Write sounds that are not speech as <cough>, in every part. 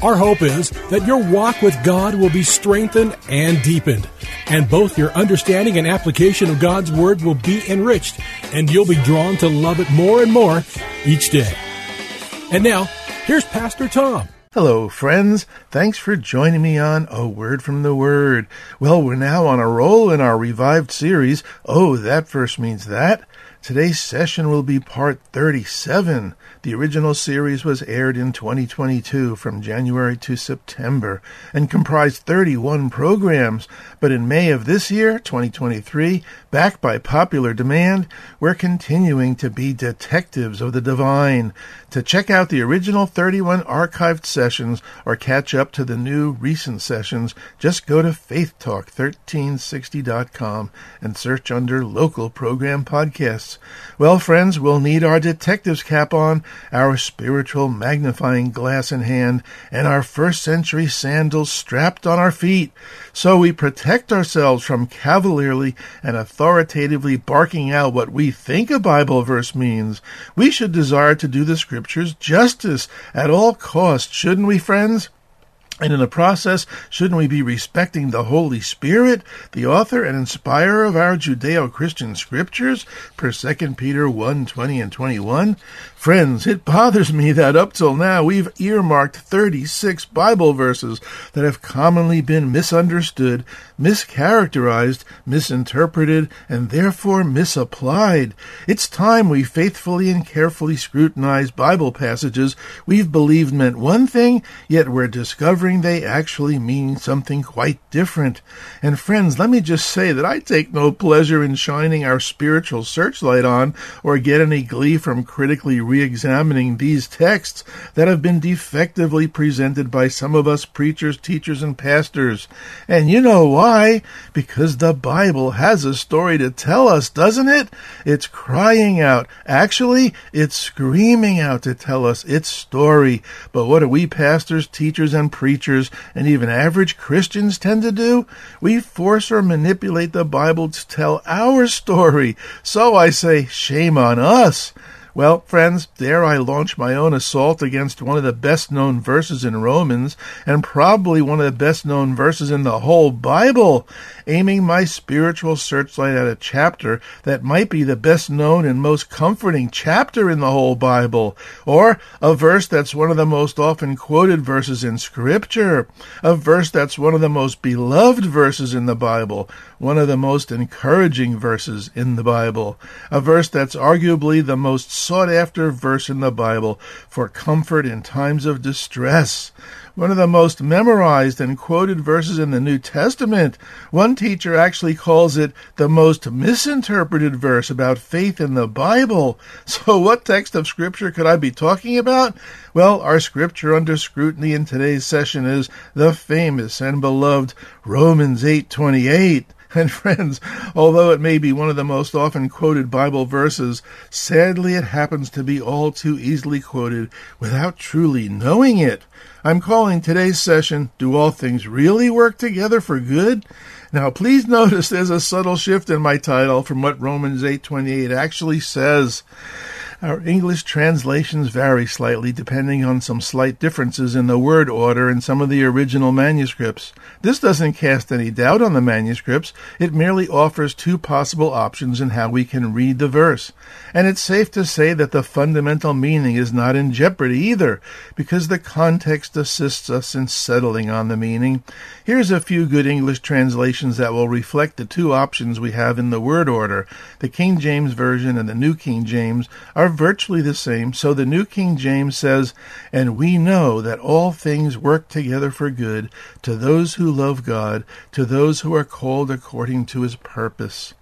Our hope is that your walk with God will be strengthened and deepened, and both your understanding and application of God's Word will be enriched, and you'll be drawn to love it more and more each day. And now, here's Pastor Tom. Hello, friends. Thanks for joining me on A Word from the Word. Well, we're now on a roll in our revived series. Oh, that verse means that. Today's session will be part 37. The original series was aired in 2022 from January to September and comprised 31 programs. But in May of this year, 2023, backed by popular demand, we're continuing to be detectives of the divine. To check out the original 31 archived sessions or catch up to the new recent sessions, just go to faithtalk1360.com and search under local program podcasts. Well, friends, we'll need our detective's cap on, our spiritual magnifying glass in hand, and our first century sandals strapped on our feet, so we protect ourselves from cavalierly and authoritatively barking out what we think a Bible verse means. We should desire to do the scriptures justice at all costs, shouldn't we, friends? And in the process, shouldn't we be respecting the Holy Spirit, the author and inspirer of our Judeo-Christian scriptures, per 2 Peter 1, 20 and 21? Friends, it bothers me that up till now we've earmarked 36 Bible verses that have commonly been misunderstood, mischaracterized, misinterpreted, and therefore misapplied. It's time we faithfully and carefully scrutinize Bible passages we've believed meant one thing, yet we're discovering they actually mean something quite different. And friends, let me just say that I take no pleasure in shining our spiritual searchlight on or get any glee from critically re-examining these texts that have been defectively presented by some of us preachers, teachers, and pastors. And you know why? Because the Bible has a story to tell us, doesn't it? It's crying out. Actually, it's screaming out to tell us its story. But what do we pastors, teachers, and preachers and even average Christians tend to do? We force or manipulate the Bible to tell our story. So I say, shame on us. Well, friends, dare I launch my own assault against one of the best known verses in Romans, and probably one of the best known verses in the whole Bible, aiming my spiritual searchlight at a chapter that might be the best known and most comforting chapter in the whole Bible, or a verse that's one of the most often quoted verses in Scripture, a verse that's one of the most beloved verses in the Bible, one of the most encouraging verses in the Bible, a verse that's arguably the most sought after verse in the Bible for comfort in times of distress. One of the most memorized and quoted verses in the New Testament. One teacher actually calls it the most misinterpreted verse about faith in the Bible. <laughs> So, what text of Scripture could I be talking about? Well, our Scripture under scrutiny in today's session is the famous and beloved Romans 8:28. <laughs> And friends, although it may be one of the most often quoted Bible verses, sadly it happens to be all too easily quoted without truly knowing it. I'm calling today's session, Do All Things Really Work Together for Good? Now, please <laughs> notice there's a subtle shift in my title from what Romans 8:28 actually says. Our English translations vary slightly depending on some slight differences in the word order in some of the original manuscripts. This doesn't cast any doubt on the manuscripts, it merely offers two possible options in how we can read the verse. And it's safe to say that the fundamental meaning is not in jeopardy either, because the context assists us in settling on the meaning. Here's a few good English translations that will reflect the two options we have in the word order. The King James Version and the New King James are virtually the same, so the New King James says, And we know that all things work together for good to those who love God, to those who are called according to his purpose.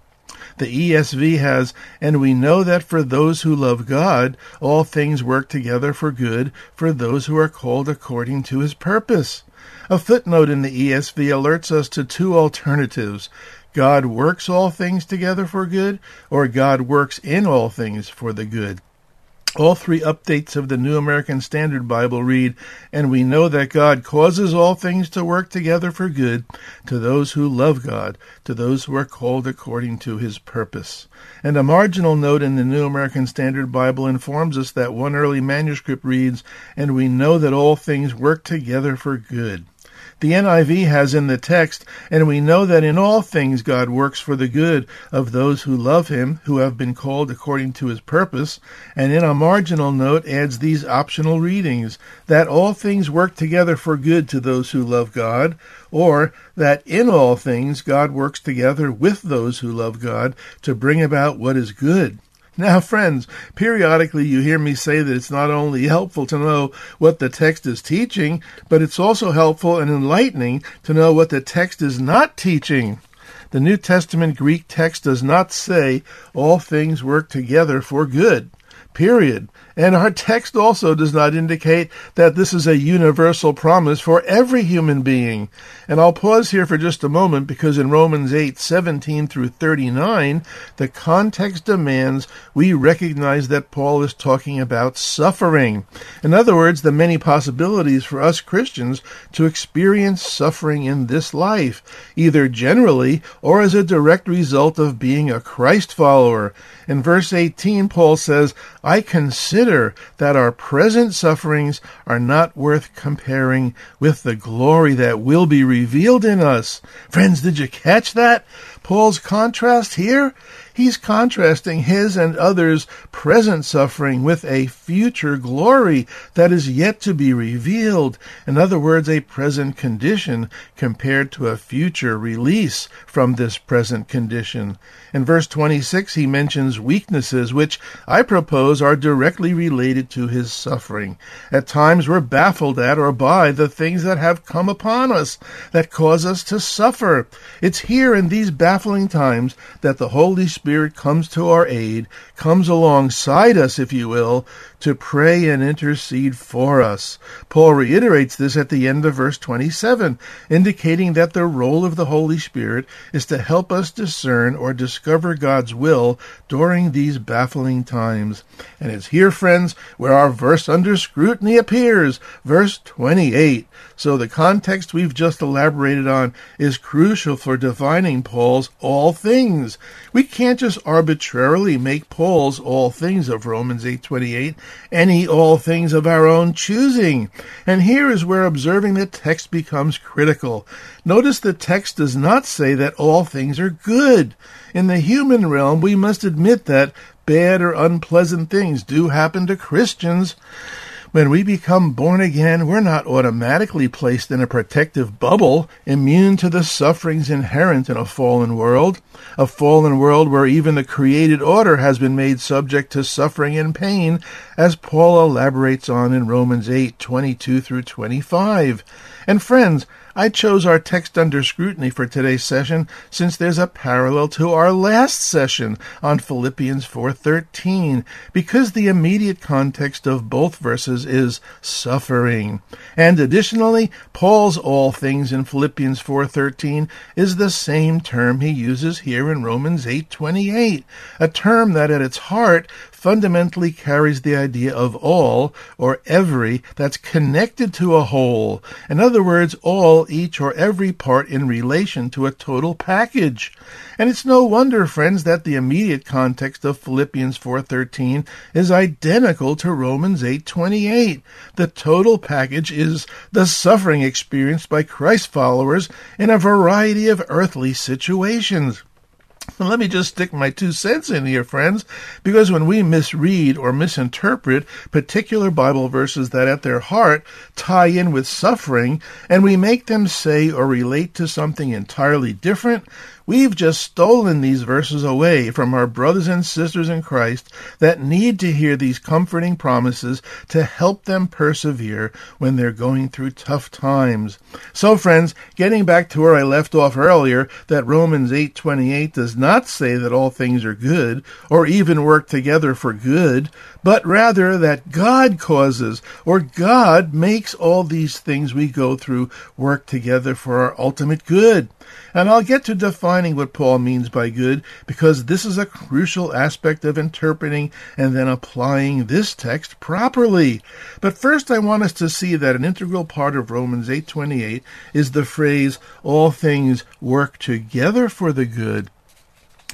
The ESV has, and we know that for those who love God, all things work together for good for those who are called according to his purpose. A footnote in the ESV alerts us to two alternatives. God works all things together for good, or God works in all things for the good. All three updates of the New American Standard Bible read, And we know that God causes all things to work together for good to those who love God, to those who are called according to his purpose. And a marginal note in the New American Standard Bible informs us that one early manuscript reads, And we know that all things work together for good. The NIV has in the text, and we know that in all things God works for the good of those who love him, who have been called according to his purpose, and in a marginal note adds these optional readings, that all things work together for good to those who love God, or that in all things God works together with those who love God to bring about what is good. Now, friends, periodically you hear me say that it's not only helpful to know what the text is teaching, but it's also helpful and enlightening to know what the text is not teaching. The New Testament Greek text does not say all things work together for good. Period. And our text also does not indicate that this is a universal promise for every human being. And I'll pause here for just a moment because in Romans 8, 17 through 39, the context demands we recognize that Paul is talking about suffering. In other words, the many possibilities for us Christians to experience suffering in this life, either generally or as a direct result of being a Christ follower. In verse 18, Paul says, I consider that our present sufferings are not worth comparing with the glory that will be revealed in us. Friends, did you catch that? Paul's contrast here? He's contrasting his and others' present suffering with a future glory that is yet to be revealed. In other words, a present condition compared to a future release from this present condition. In verse 26, he mentions weaknesses which I propose are directly related to his suffering. At times we're baffled at or by the things that have come upon us that cause us to suffer. It's here in these baffling times that the Holy Spirit comes to our aid, comes alongside us, if you will, to pray and intercede for us. Paul reiterates this at the end of verse 27, indicating that the role of the Holy Spirit is to help us discern or discover God's will during these baffling times. And it's here, friends, where our verse under scrutiny appears, verse 28. So the context we've just elaborated on is crucial for defining Paul's all things. We can't just arbitrarily make Paul's all things of Romans 8:28 any all things of our own choosing. And here is where observing the text becomes critical. Notice the text does not say that all things are good. In the human realm, we must admit that bad or unpleasant things do happen to Christians. When we become born again, we're not automatically placed in a protective bubble, immune to the sufferings inherent in a fallen world, a fallen world where even the created order has been made subject to suffering and pain, as Paul elaborates on in Romans 8:22 through 25. And friends, I chose our text under scrutiny for today's session since there's a parallel to our last session on Philippians 4:13 because the immediate context of both verses is suffering. And additionally, Paul's all things in Philippians 4:13 is the same term he uses here in Romans 8:28, a term that at its heart fundamentally carries the idea of all or every that's connected to a whole. In other words, all each or every part in relation to a total package. And it's no wonder, friends, that the immediate context of Philippians 4:13 is identical to Romans 8:28. The total package is the suffering experienced by Christ followers in a variety of earthly situations. <laughs> Let me just stick my two cents in here, friends, because when we misread or misinterpret particular Bible verses that at their heart tie in with suffering, and we make them say or relate to something entirely different, we've just stolen these verses away from our brothers and sisters in Christ that need to hear these comforting promises to help them persevere when they're going through tough times. So friends, getting back to where I left off earlier, that Romans 8:28 does not say that all things are good or even work together for good, but rather that God causes or God makes all these things we go through work together for our ultimate good. And I'll get to defining what Paul means by good because this is a crucial aspect of interpreting and then applying this text properly. But first I want us to see that an integral part of Romans 8:28 is the phrase all things work together for the good.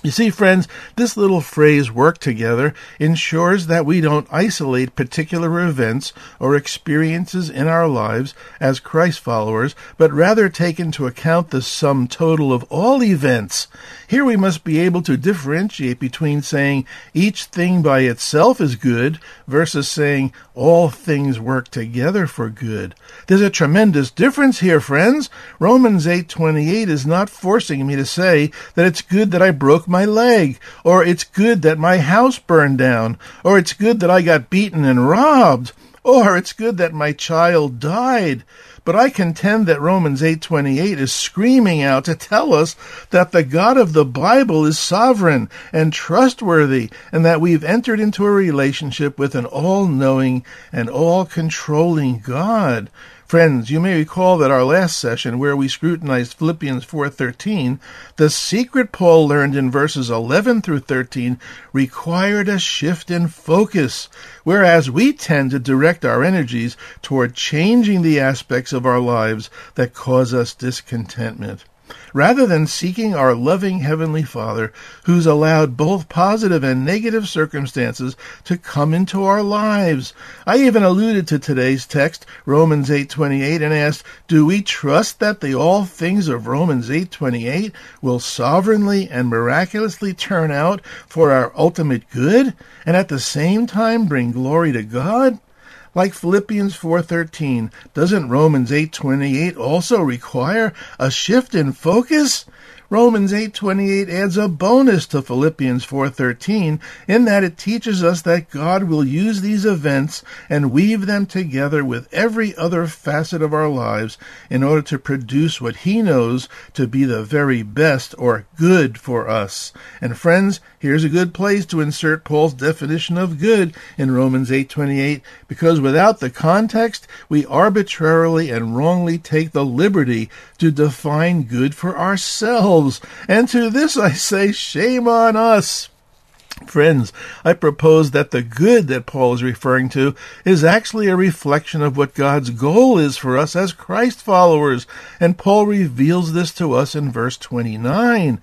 You see, friends, this little phrase work together ensures that we don't isolate particular events or experiences in our lives as Christ followers, but rather take into account the sum total of all events. Here we must be able to differentiate between saying each thing by itself is good versus saying all things work together for good. There's a tremendous difference here, friends. Romans 8:28 is not forcing me to say that it's good that I broke my leg, or it's good that my house burned down, or it's good that I got beaten and robbed, or it's good that my child died. But I contend that Romans 8:28 is screaming out to tell us that the God of the Bible is sovereign and trustworthy and that we've entered into a relationship with an all-knowing and all-controlling God. Friends, you may recall that our last session where we scrutinized Philippians 4:13, the secret Paul learned in verses 11 through 13 required a shift in focus, whereas we tend to direct our energies toward changing the aspects of our lives that cause us discontentment rather than seeking our loving Heavenly Father, who's allowed both positive and negative circumstances to come into our lives. I even alluded to today's text, Romans 8:28, and asked, "Do we trust that the all things of Romans 8:28 will sovereignly and miraculously turn out for our ultimate good and at the same time bring glory to God?" Like Philippians 4:13, doesn't Romans 8:28 also require a shift in focus? Romans 8:28 adds a bonus to Philippians 4:13 in that it teaches us that God will use these events and weave them together with every other facet of our lives in order to produce what he knows to be the very best or good for us. And friends, here's a good place to insert Paul's definition of good in Romans 8:28 because without the context, we arbitrarily and wrongly take the liberty to define good for ourselves. And to this I say, shame on us. Friends, I propose that the good that Paul is referring to is actually a reflection of what God's goal is for us as Christ followers, and Paul reveals this to us in verse 29.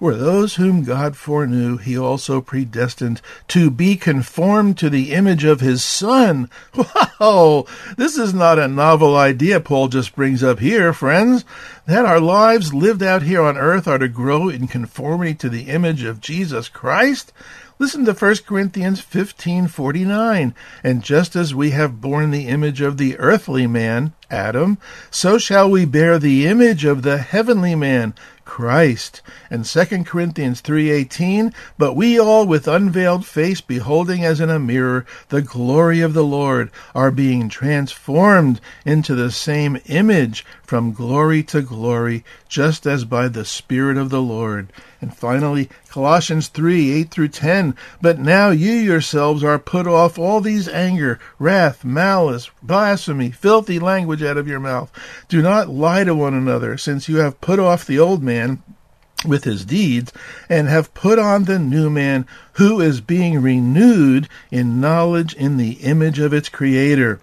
For those whom God foreknew, he also predestined to be conformed to the image of his Son. <laughs> Wow! This is not a novel idea Paul just brings up here, friends. That our lives lived out here on earth are to grow in conformity to the image of Jesus Christ. Listen to 1 Corinthians 15:49, and just as we have borne the image of the earthly man, Adam, so shall we bear the image of the heavenly man, Christ. And 2 Corinthians 3:18, but we all with unveiled face beholding as in a mirror the glory of the Lord are being transformed into the same image from glory to glory, just as by the spirit of the Lord. And finally, Colossians 3 8 through 10. But now you yourselves are put off all these anger, wrath, malice, blasphemy, filthy language out of your mouth. Do not lie to one another, since you have put off the old man with his deeds, and have put on the new man, who is being renewed in knowledge in the image of its creator.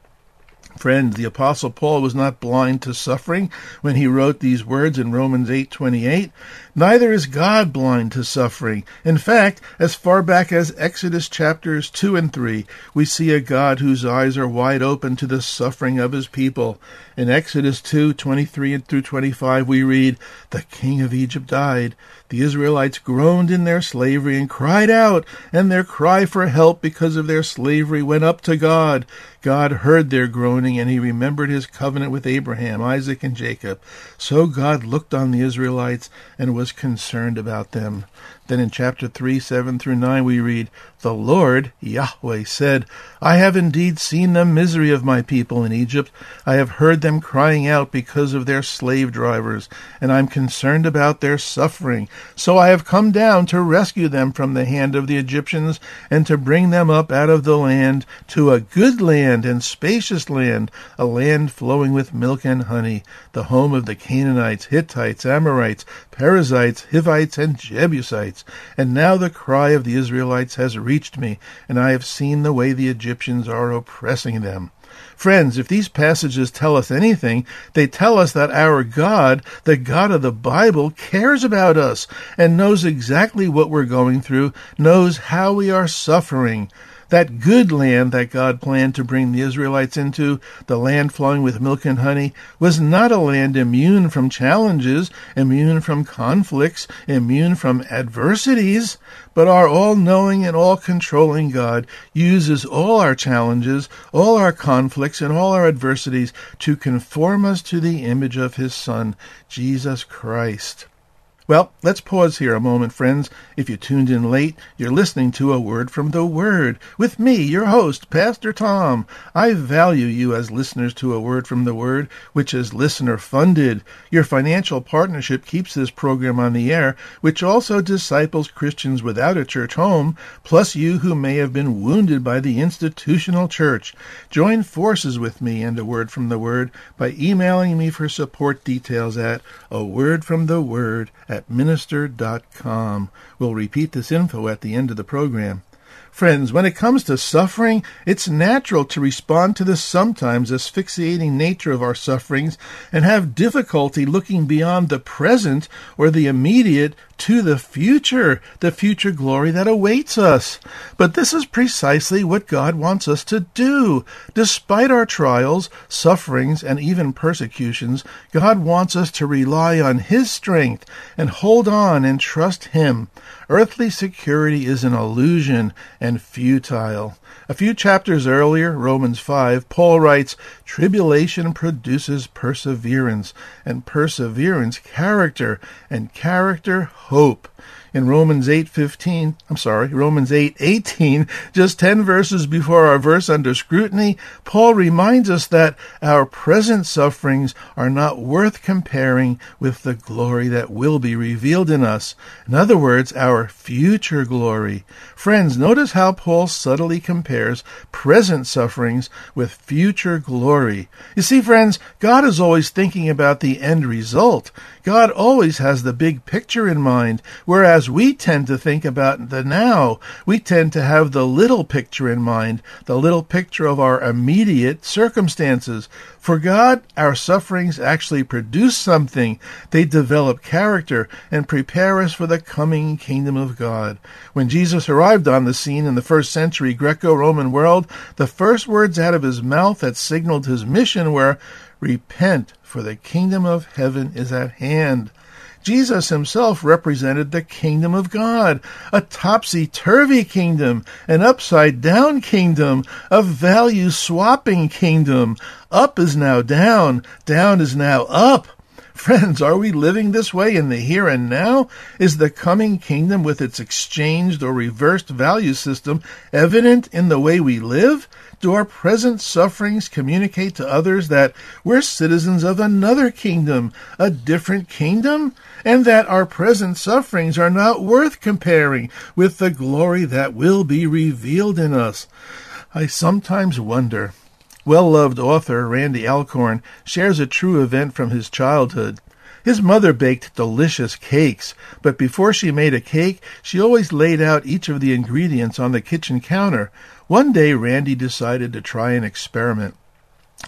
Friends, the apostle Paul was not blind to suffering when he wrote these words in Romans 8:28. Neither is God blind to suffering. In fact, as far back as Exodus chapters 2 and 3, we see a God whose eyes are wide open to the suffering of his people. In Exodus 2:23 and through 25 we read, "The king of Egypt died. The Israelites groaned in their slavery and cried out, and their cry for help because of their slavery went up to God. God heard their groaning, and he remembered his covenant with Abraham, Isaac, and Jacob. So God looked on the Israelites and was concerned about them. Then in chapter 3, 7 through 9, we read, The Lord, Yahweh, said, I have indeed seen the misery of my people in Egypt. I have heard them crying out because of their slave drivers, and I am concerned about their suffering. So I have come down to rescue them from the hand of the Egyptians, and to bring them up out of the land to a good land and spacious land, a land flowing with milk and honey, the home of the Canaanites, Hittites, Amorites, Perizzites, Hivites, and Jebusites. And now the cry of the Israelites has reached me, and I have seen the way the Egyptians are oppressing them. Friends, if these passages tell us anything, they tell us that our God, the God of the Bible, cares about us and knows exactly what we're going through, knows how we are suffering. That good land that God planned to bring the Israelites into, the land flowing with milk and honey, was not a land immune from challenges, immune from conflicts, immune from adversities, but our all knowing and all controlling God uses all our challenges, all our conflicts, and all our adversities to conform us to the image of His Son, Jesus Christ. Well, let's pause here a moment, friends. If you tuned in late, you're listening to a word from the Word with me, your host, Pastor Tom. I value you as listeners to a word from the Word, which is listener funded. Your financial partnership keeps this program on the air, which also disciples Christians without a church home, plus you who may have been wounded by the institutional church. Join forces with me and a word from the Word by emailing me for support details at a word from the Word at minister.com. We'll repeat this info at the end of the program. Friends, when it comes to suffering, it's natural to respond to the sometimes asphyxiating nature of our sufferings and have difficulty looking beyond the present or the immediate to the future, the future glory that awaits us. But this is precisely what God wants us to do. Despite our trials, sufferings, and even persecutions, God wants us to rely on His strength and hold on and trust Him. Earthly security is an illusion and futile. A few chapters earlier, Romans 5, Paul writes, Tribulation produces perseverance, and perseverance character, and character hope. In Romans 8:15, I'm sorry, Romans 8:18, just 10 verses before our verse under scrutiny, Paul reminds us that our present sufferings are not worth comparing with the glory that will be revealed in us. In other words, our future glory. Friends, notice how Paul subtly compares present sufferings with future glory. You see, friends, God is always thinking about the end result. God always has the big picture in mind, whereas we tend to think about the now. We tend to have the little picture in mind, the little picture of our immediate circumstances. For God, our sufferings actually produce something. They develop character and prepare us for the coming kingdom of God. When Jesus arrived on the scene in the first century Greco Roman world, the first words out of his mouth that signaled his mission were, Repent, for the kingdom of heaven is at hand. Jesus himself represented the kingdom of God, a topsy turvy kingdom, an upside down kingdom, a value swapping kingdom. Up is now down, down is now up. Friends, are we living this way in the here and now? Is the coming kingdom with its exchanged or reversed value system evident in the way we live? Do our present sufferings communicate to others that we're citizens of another kingdom, a different kingdom? And that our present sufferings are not worth comparing with the glory that will be revealed in us? I sometimes wonder. Well loved author Randy Alcorn shares a true event from his childhood. His mother baked delicious cakes, but before she made a cake, she always laid out each of the ingredients on the kitchen counter. One day, Randy decided to try an experiment.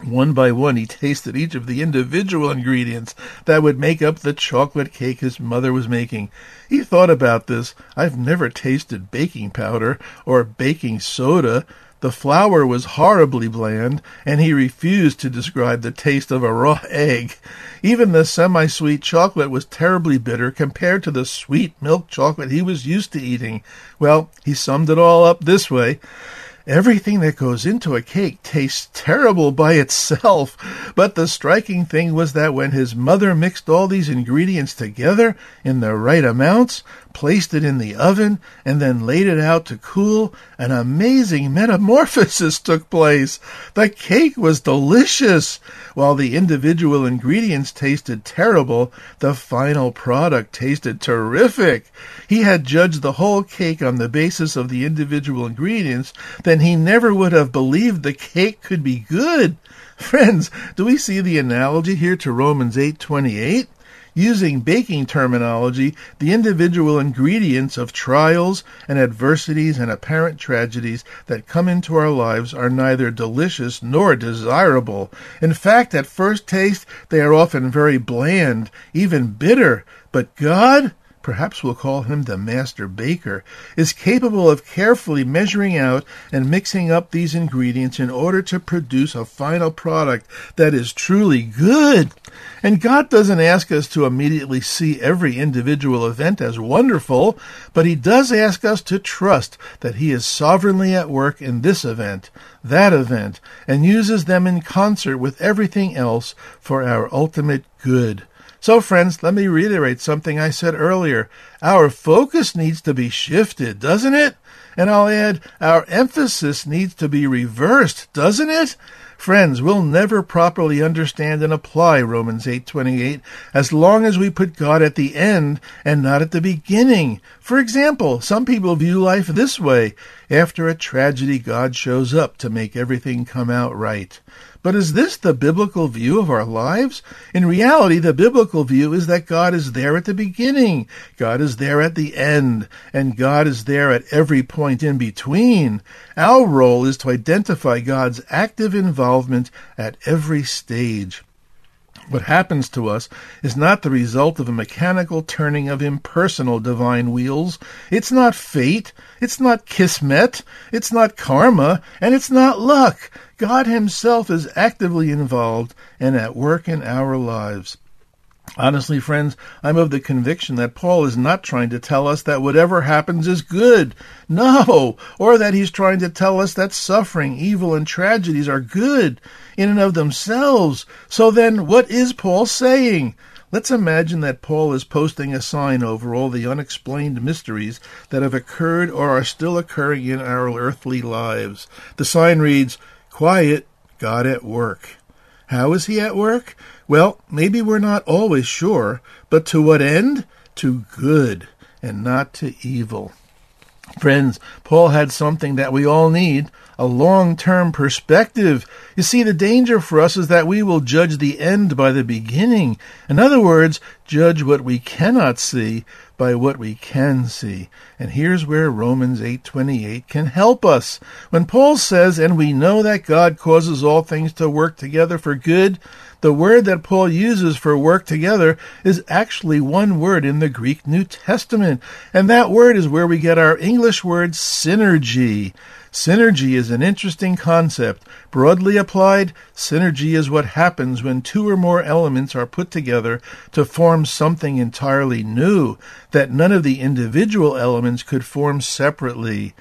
One by one, he tasted each of the individual ingredients that would make up the chocolate cake his mother was making. He thought about this. I've never tasted baking powder or baking soda. The flour was horribly bland, and he refused to describe the taste of a raw egg. Even the semi sweet chocolate was terribly bitter compared to the sweet milk chocolate he was used to eating. Well, he summed it all up this way. Everything that goes into a cake tastes terrible by itself, but the striking thing was that when his mother mixed all these ingredients together in the right amounts, placed it in the oven, and then laid it out to cool, an amazing metamorphosis <laughs> took place. The cake was delicious. While the individual ingredients tasted terrible, the final product tasted terrific. He had judged the whole cake on the basis of the individual ingredients, then he never would have believed the cake could be good. <laughs> Friends, do we see the analogy here to Romans 8:28? Using baking terminology, the individual ingredients of trials and adversities and apparent tragedies that come into our lives are neither delicious nor desirable. In fact, at first taste, they are often very bland, even bitter. But God, perhaps we'll call him the master baker, is capable of carefully measuring out and mixing up these ingredients in order to produce a final product that is truly good. And God doesn't ask us to immediately see every individual event as wonderful, but He does ask us to trust that He is sovereignly at work in this event, that event, and uses them in concert with everything else for our ultimate good. So, friends, let me reiterate something I said earlier. Our focus needs to be shifted, doesn't it? And I'll add, our emphasis needs to be reversed, doesn't it? Friends, we'll never properly understand and apply Romans 8:28 as long as we put God at the end and not at the beginning. For example, some people view life this way: after a tragedy God shows up to make everything come out right. But is this the biblical view of our lives? In reality, the biblical view is that God is there at the beginning, God is there at the end, and God is there at every point in between. Our role is to identify God's active involvement at every stage. What happens to us is not the result of a mechanical turning of impersonal divine wheels. It's not fate. It's not kismet. It's not karma. And it's not luck. God Himself is actively involved and at work in our lives. Honestly, friends, I'm of the conviction that Paul is not trying to tell us that whatever happens is good. No, or that he's trying to tell us that suffering, evil, and tragedies are good in and of themselves. So then, what is Paul saying? Let's imagine that Paul is posting a sign over all the unexplained mysteries that have occurred or are still occurring in our earthly lives. The sign reads, Quiet, God at work. How is he at work? Well, maybe we're not always sure, but to what end? To good and not to evil. Friends, Paul had something that we all need a long term perspective. You see, the danger for us is that we will judge the end by the beginning. In other words, judge what we cannot see by what we can see. And here's where Romans 8:28 can help us. When Paul says, "And we know that God causes all things to work together for good," the word that Paul uses for work together is actually one word in the Greek New Testament, and that word is where we get our English word synergy. Synergy is an interesting concept. Broadly applied, synergy is what happens when two or more elements are put together to form something entirely new that none of the individual elements could form separately.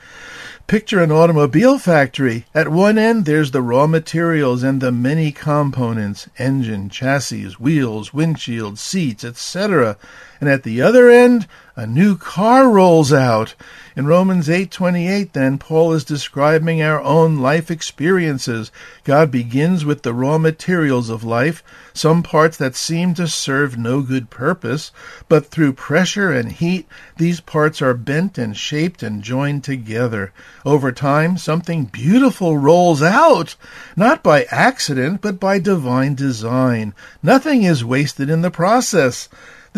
Picture an automobile factory. At one end, there's the raw materials and the many components engine, chassis, wheels, windshield, seats, etc. And at the other end, a new car rolls out. In Romans 8:28 then Paul is describing our own life experiences. God begins with the raw materials of life, some parts that seem to serve no good purpose, but through pressure and heat these parts are bent and shaped and joined together. Over time something beautiful rolls out, not by accident but by divine design. Nothing is wasted in the process.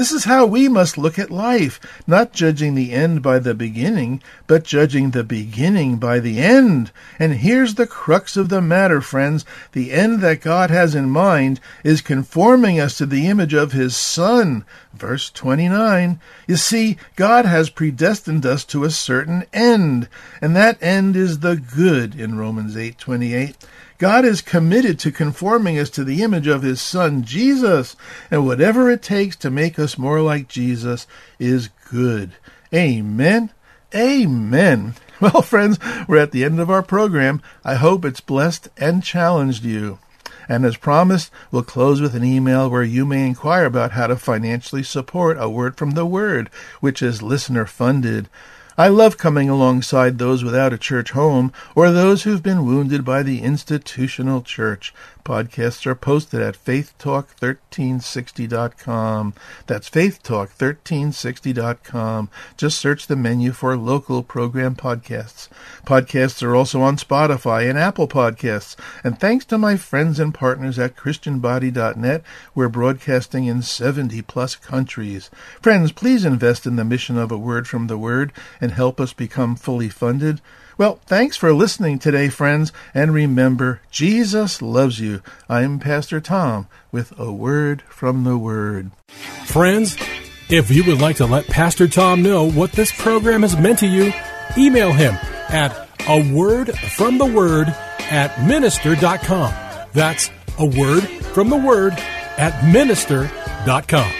This is how we must look at life, not judging the end by the beginning, but judging the beginning by the end. And here's the crux of the matter, friends. The end that God has in mind is conforming us to the image of His Son. Verse 29. You see, God has predestined us to a certain end, and that end is the good in Romans 8:28. God is committed to conforming us to the image of his son Jesus, and whatever it takes to make us more like Jesus is good. Amen. Amen. <laughs> Well, friends, we're at the end of our program. I hope it's blessed and challenged you. And as promised, we'll close with an email where you may inquire about how to financially support a word from the Word, which is listener funded. I love coming alongside those without a church home or those who've been wounded by the institutional church. Podcasts are posted at faithtalk1360.com. That's faithtalk1360.com. Just search the menu for local program podcasts. Podcasts are also on Spotify and Apple Podcasts. And thanks to my friends and partners at christianbody.net, we're broadcasting in 70 plus countries. Friends, please invest in the mission of a word from the word and help us become fully funded. Well, thanks for listening today, friends, and remember, Jesus loves you. I'm Pastor Tom with a word from the Word. Friends, if you would like to let Pastor Tom know what this program has meant to you, email him at a word from the word at minister.com. That's a word from the word at minister.com.